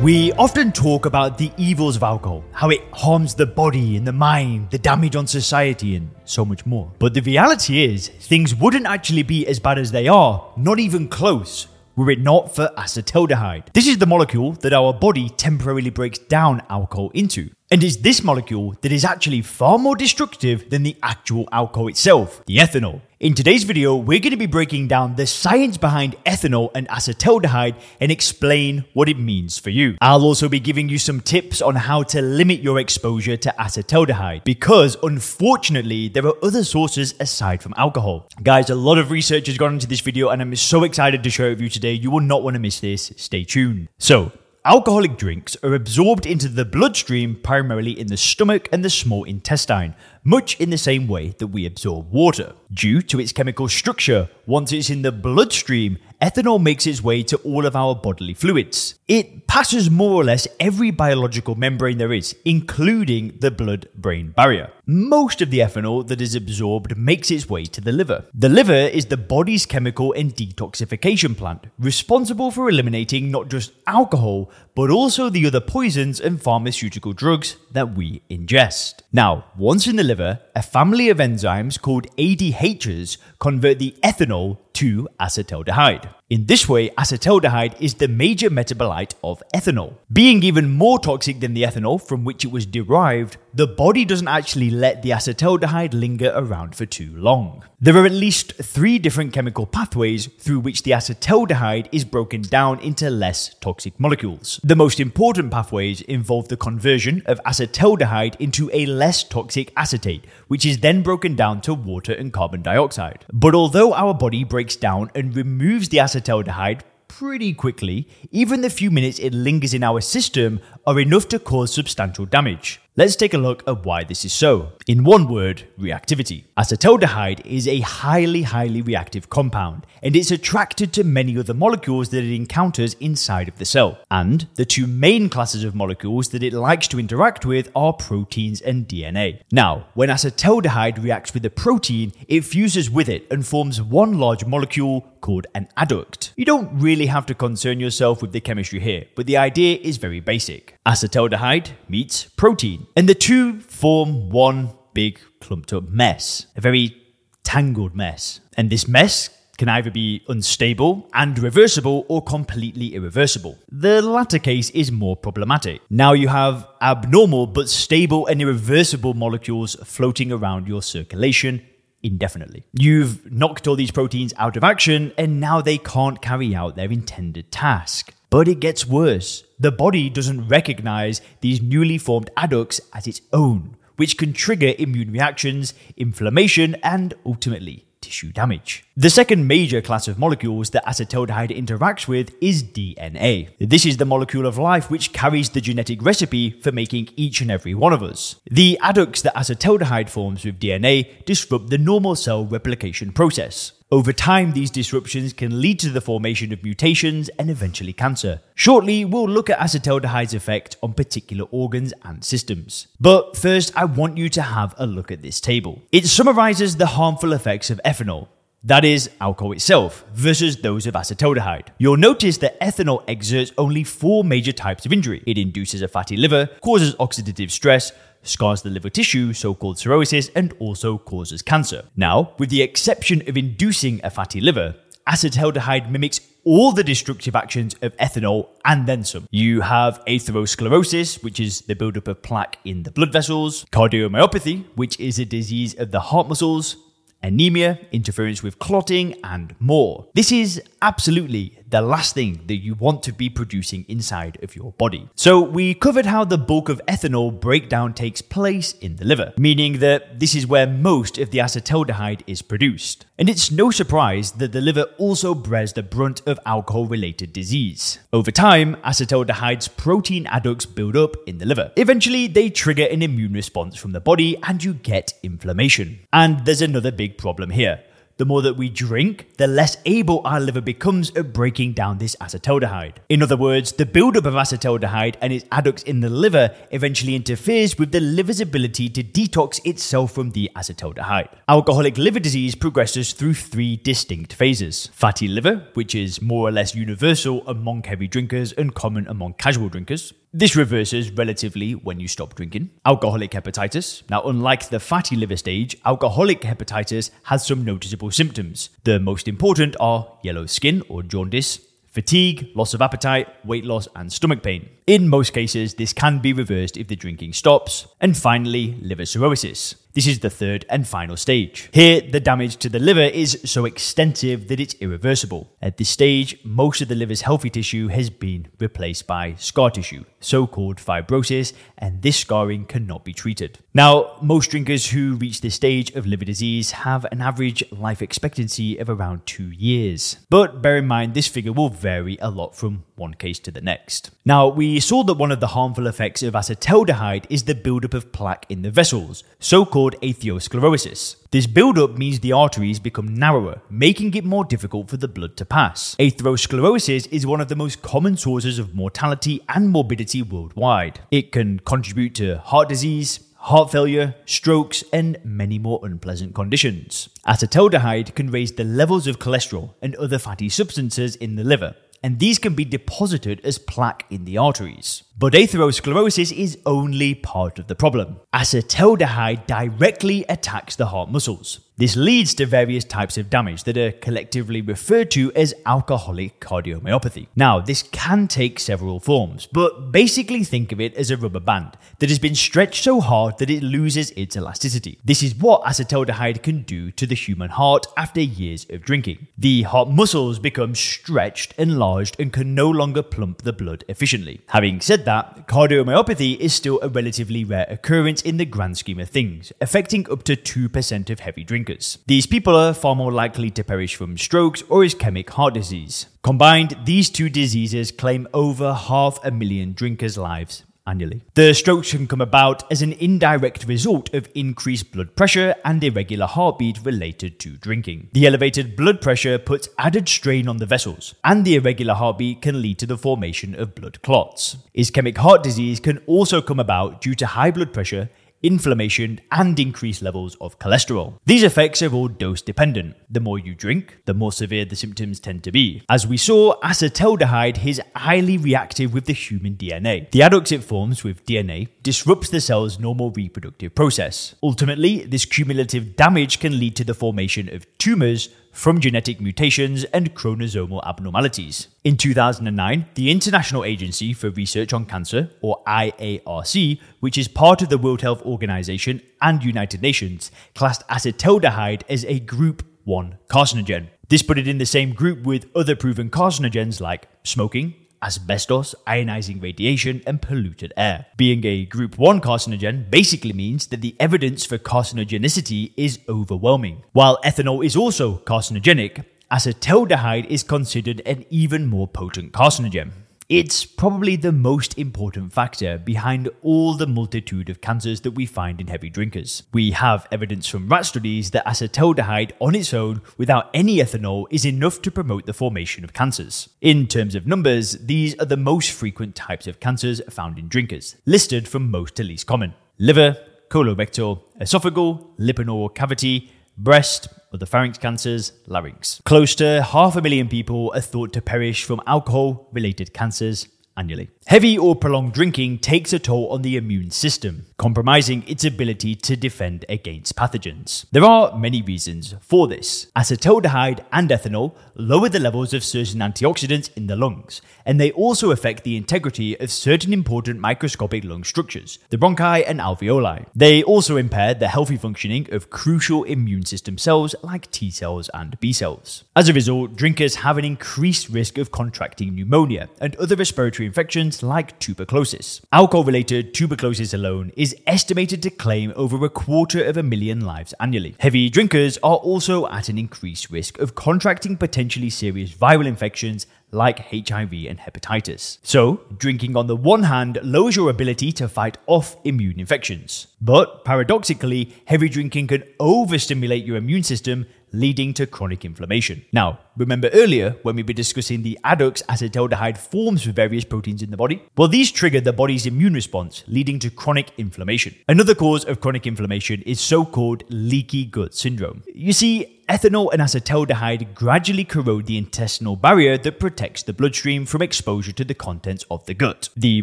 We often talk about the evils of alcohol, how it harms the body and the mind, the damage on society, and so much more. But the reality is, things wouldn't actually be as bad as they are, not even close, were it not for acetaldehyde. This is the molecule that our body temporarily breaks down alcohol into. And it's this molecule that is actually far more destructive than the actual alcohol itself, the ethanol. In today's video, we're going to be breaking down the science behind ethanol and acetaldehyde and explain what it means for you. I'll also be giving you some tips on how to limit your exposure to acetaldehyde because unfortunately, there are other sources aside from alcohol. Guys, a lot of research has gone into this video and I'm so excited to share it with you today. You will not want to miss this. Stay tuned. So, Alcoholic drinks are absorbed into the bloodstream primarily in the stomach and the small intestine, much in the same way that we absorb water. Due to its chemical structure, once it's in the bloodstream, ethanol makes its way to all of our bodily fluids. It passes more or less every biological membrane there is, including the blood brain barrier. Most of the ethanol that is absorbed makes its way to the liver. The liver is the body's chemical and detoxification plant, responsible for eliminating not just alcohol, but also the other poisons and pharmaceutical drugs that we ingest. Now, once in the liver, a family of enzymes called ADHs convert the ethanol to acetaldehyde. In this way, acetaldehyde is the major metabolite of ethanol. Being even more toxic than the ethanol from which it was derived, the body doesn't actually let the acetaldehyde linger around for too long. There are at least three different chemical pathways through which the acetaldehyde is broken down into less toxic molecules. The most important pathways involve the conversion of acetaldehyde into a less toxic acetate, which is then broken down to water and carbon dioxide. But although our body breaks down and removes the acetaldehyde pretty quickly, even the few minutes it lingers in our system are enough to cause substantial damage. Let's take a look at why this is so. In one word, reactivity. Acetaldehyde is a highly, highly reactive compound, and it's attracted to many other molecules that it encounters inside of the cell. And the two main classes of molecules that it likes to interact with are proteins and DNA. Now, when acetaldehyde reacts with a protein, it fuses with it and forms one large molecule called an adduct. You don't really have to concern yourself with the chemistry here, but the idea is very basic. Acetaldehyde meets protein and the two form one big clumped up mess, a very tangled mess. And this mess can either be unstable and reversible or completely irreversible. The latter case is more problematic. Now you have abnormal but stable and irreversible molecules floating around your circulation indefinitely. You've knocked all these proteins out of action and now they can't carry out their intended task. But it gets worse. The body doesn't recognize these newly formed adducts as its own, which can trigger immune reactions, inflammation, and ultimately tissue damage. The second major class of molecules that acetaldehyde interacts with is DNA. This is the molecule of life which carries the genetic recipe for making each and every one of us. The adducts that acetaldehyde forms with DNA disrupt the normal cell replication process. Over time, these disruptions can lead to the formation of mutations and eventually cancer. Shortly, we'll look at acetaldehyde's effect on particular organs and systems. But first, I want you to have a look at this table. It summarizes the harmful effects of ethanol, that is, alcohol itself, versus those of acetaldehyde. You'll notice that ethanol exerts only four major types of injury. It induces a fatty liver, causes oxidative stress, scars the liver tissue, so called cirrhosis, and also causes cancer. Now, with the exception of inducing a fatty liver, acetaldehyde mimics all the destructive actions of ethanol and then some. You have atherosclerosis, which is the buildup of plaque in the blood vessels, cardiomyopathy, which is a disease of the heart muscles, anemia, interference with clotting, and more. This is absolutely the last thing that you want to be producing inside of your body. So, we covered how the bulk of ethanol breakdown takes place in the liver, meaning that this is where most of the acetaldehyde is produced. And it's no surprise that the liver also bears the brunt of alcohol related disease. Over time, acetaldehyde's protein adducts build up in the liver. Eventually, they trigger an immune response from the body and you get inflammation. And there's another big problem here The more that we drink, the less able our liver becomes at breaking down this acetaldehyde. In other words, the buildup of acetaldehyde and its adducts in the liver eventually interferes with the liver's ability to detox itself from the acetaldehyde. Alcoholic liver disease progresses through three distinct phases fatty liver, which is more or less universal among heavy drinkers and common among casual drinkers. This reverses relatively when you stop drinking. Alcoholic hepatitis. Now, unlike the fatty liver stage, alcoholic hepatitis has some noticeable symptoms. The most important are yellow skin or jaundice, fatigue, loss of appetite, weight loss, and stomach pain. In most cases, this can be reversed if the drinking stops. And finally, liver cirrhosis. This is the third and final stage. Here, the damage to the liver is so extensive that it's irreversible. At this stage, most of the liver's healthy tissue has been replaced by scar tissue, so called fibrosis, and this scarring cannot be treated. Now, most drinkers who reach this stage of liver disease have an average life expectancy of around two years. But bear in mind, this figure will vary a lot from one case to the next. Now, we saw that one of the harmful effects of acetaldehyde is the buildup of plaque in the vessels, so called atherosclerosis. This buildup means the arteries become narrower, making it more difficult for the blood to pass. Atherosclerosis is one of the most common sources of mortality and morbidity worldwide. It can contribute to heart disease, heart failure, strokes, and many more unpleasant conditions. Acetaldehyde can raise the levels of cholesterol and other fatty substances in the liver, and these can be deposited as plaque in the arteries. But atherosclerosis is only part of the problem. Acetaldehyde directly attacks the heart muscles. This leads to various types of damage that are collectively referred to as alcoholic cardiomyopathy. Now, this can take several forms, but basically think of it as a rubber band that has been stretched so hard that it loses its elasticity. This is what acetaldehyde can do to the human heart after years of drinking. The heart muscles become stretched, enlarged, and can no longer pump the blood efficiently. Having said that, cardiomyopathy is still a relatively rare occurrence in the grand scheme of things, affecting up to 2% of heavy drinkers drinkers. These people are far more likely to perish from strokes or ischemic heart disease. Combined, these two diseases claim over half a million drinkers' lives annually. The strokes can come about as an indirect result of increased blood pressure and irregular heartbeat related to drinking. The elevated blood pressure puts added strain on the vessels, and the irregular heartbeat can lead to the formation of blood clots. Ischemic heart disease can also come about due to high blood pressure inflammation, and increased levels of cholesterol. These effects are all dose dependent. The more you drink, the more severe the symptoms tend to be. As we saw, acetaldehyde is highly reactive with the human DNA. The adducts it forms with DNA disrupts the cell's normal reproductive process. Ultimately, this cumulative damage can lead to the formation of tumors from genetic mutations and chromosomal abnormalities. In 2009, the International Agency for Research on Cancer, or IARC, which is part of the World Health Organization and United Nations, classed acetaldehyde as a Group 1 carcinogen. This put it in the same group with other proven carcinogens like smoking, asbestos, ionizing radiation, and polluted air. Being a group 1 carcinogen basically means that the evidence for carcinogenicity is overwhelming. While ethanol is also carcinogenic, acetaldehyde is considered an even more potent carcinogen. It's probably the most important factor behind all the multitude of cancers that we find in heavy drinkers. We have evidence from rat studies that acetaldehyde on its own, without any ethanol, is enough to promote the formation of cancers. In terms of numbers, these are the most frequent types of cancers found in drinkers, listed from most to least common liver, colorectal, esophageal, lipid cavity, breast, other pharynx cancers, larynx. Close to half a million people are thought to perish from alcohol related cancers annually. Heavy or prolonged drinking takes a toll on the immune system, compromising its ability to defend against pathogens. There are many reasons for this. Acetaldehyde and ethanol lower the levels of certain antioxidants in the lungs, and they also affect the integrity of certain important microscopic lung structures, the bronchi and alveoli. They also impair the healthy functioning of crucial immune system cells like T cells and B cells. As a result, drinkers have an increased risk of contracting pneumonia and other respiratory infections like tuberculosis. Alcohol related tuberculosis alone is estimated to claim over a quarter of a million lives annually. Heavy drinkers are also at an increased risk of contracting potentially serious viral infections like HIV and hepatitis. So, drinking on the one hand lowers your ability to fight off immune infections. But paradoxically, heavy drinking can overstimulate your immune system, leading to chronic inflammation. Now, remember earlier when we were discussing the adducts acetaldehyde forms for various proteins in the body? Well, these trigger the body's immune response, leading to chronic inflammation. Another cause of chronic inflammation is so called leaky gut syndrome. You see, ethanol and acetaldehyde gradually corrode the intestinal barrier that protects the bloodstream from exposure to the contents of the gut. The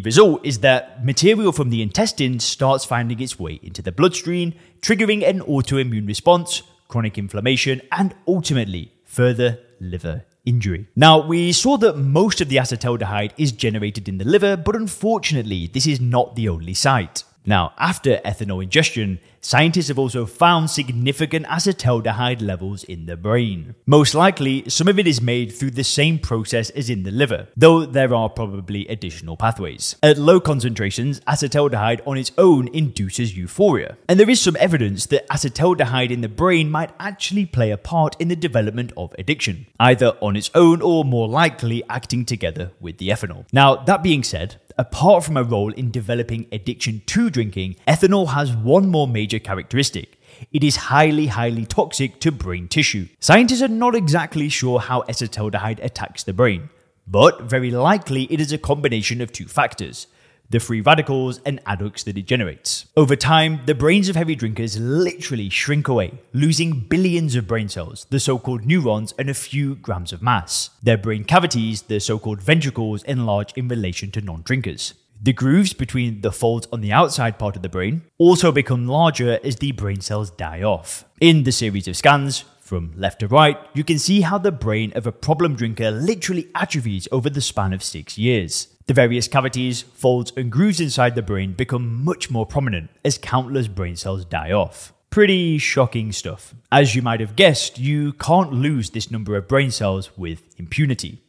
result is that material from the intestines starts finding its way into the bloodstream, triggering an autoimmune response, chronic inflammation, and ultimately further liver injury. Now, we saw that most of the acetaldehyde is generated in the liver, but unfortunately, this is not the only site. Now, after ethanol ingestion, scientists have also found significant acetaldehyde levels in the brain. Most likely, some of it is made through the same process as in the liver, though there are probably additional pathways. At low concentrations, acetaldehyde on its own induces euphoria, and there is some evidence that acetaldehyde in the brain might actually play a part in the development of addiction, either on its own or more likely acting together with the ethanol. Now, that being said, apart from a role in developing addiction to drinking, ethanol has one more major characteristic. It is highly, highly toxic to brain tissue. Scientists are not exactly sure how acetaldehyde attacks the brain, but very likely it is a combination of two factors the free radicals and adducts that it generates. Over time, the brains of heavy drinkers literally shrink away, losing billions of brain cells, the so called neurons, and a few grams of mass. Their brain cavities, the so called ventricles, enlarge in relation to non drinkers. The grooves between the folds on the outside part of the brain also become larger as the brain cells die off. In the series of scans, from left to right, you can see how the brain of a problem drinker literally atrophies over the span of six years. The various cavities, folds, and grooves inside the brain become much more prominent as countless brain cells die off. Pretty shocking stuff. As you might have guessed, you can't lose this number of brain cells with impunity.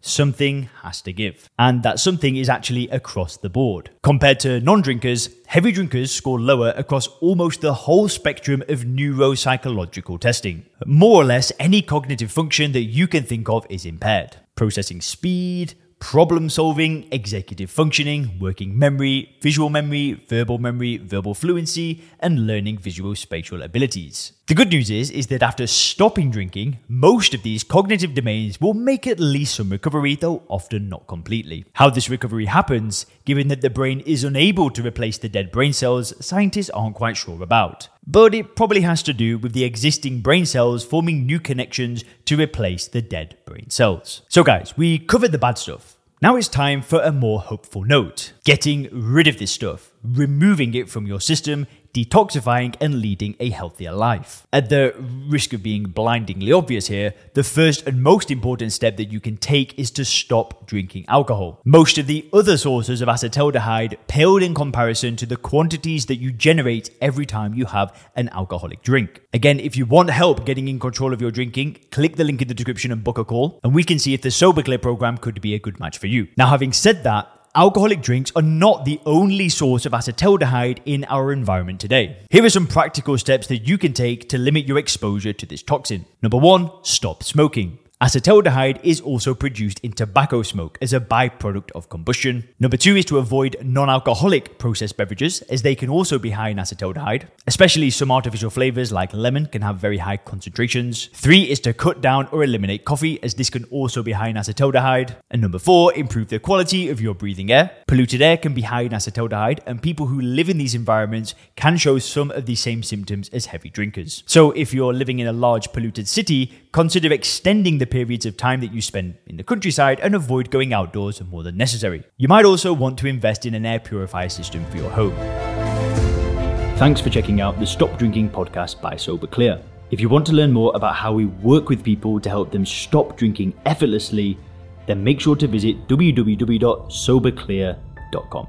Something has to give. And that something is actually across the board. Compared to non drinkers, heavy drinkers score lower across almost the whole spectrum of neuropsychological testing. More or less, any cognitive function that you can think of is impaired. Processing speed, problem solving, executive functioning, working memory, visual memory, verbal memory, verbal fluency, and learning visual spatial abilities. The good news is, is that after stopping drinking, most of these cognitive domains will make at least some recovery, though often not completely. How this recovery happens, given that the brain is unable to replace the dead brain cells, scientists aren't quite sure about. But it probably has to do with the existing brain cells forming new connections to replace the dead brain cells. So, guys, we covered the bad stuff. Now it's time for a more hopeful note. Getting rid of this stuff, removing it from your system, detoxifying, and leading a healthier life. At the risk of being blindingly obvious here, the first and most important step that you can take is to stop drinking alcohol. Most of the other sources of acetaldehyde paled in comparison to the quantities that you generate every time you have an alcoholic drink. Again, if you want help getting in control of your drinking, click the link in the description and book a call, and we can see if the Sober Clear program could be a good match for you. Now, having said that, alcoholic drinks are not the only source of acetaldehyde in our environment today. Here are some practical steps that you can take to limit your exposure to this toxin. Number one, stop smoking. Acetaldehyde is also produced in tobacco smoke as a byproduct of combustion. Number two is to avoid non alcoholic processed beverages, as they can also be high in acetaldehyde. Especially some artificial flavors like lemon can have very high concentrations. Three is to cut down or eliminate coffee, as this can also be high in acetaldehyde. And number four, improve the quality of your breathing air. Polluted air can be high in acetaldehyde, and people who live in these environments can show some of the same symptoms as heavy drinkers. So if you're living in a large polluted city, consider extending the periods of time that you spend in the countryside and avoid going outdoors more than necessary. You might also want to invest in an air purifier system for your home. Thanks for checking out the Stop Drinking podcast by Sober Clear. If you want to learn more about how we work with people to help them stop drinking effortlessly, then make sure to visit www.soberclear.com.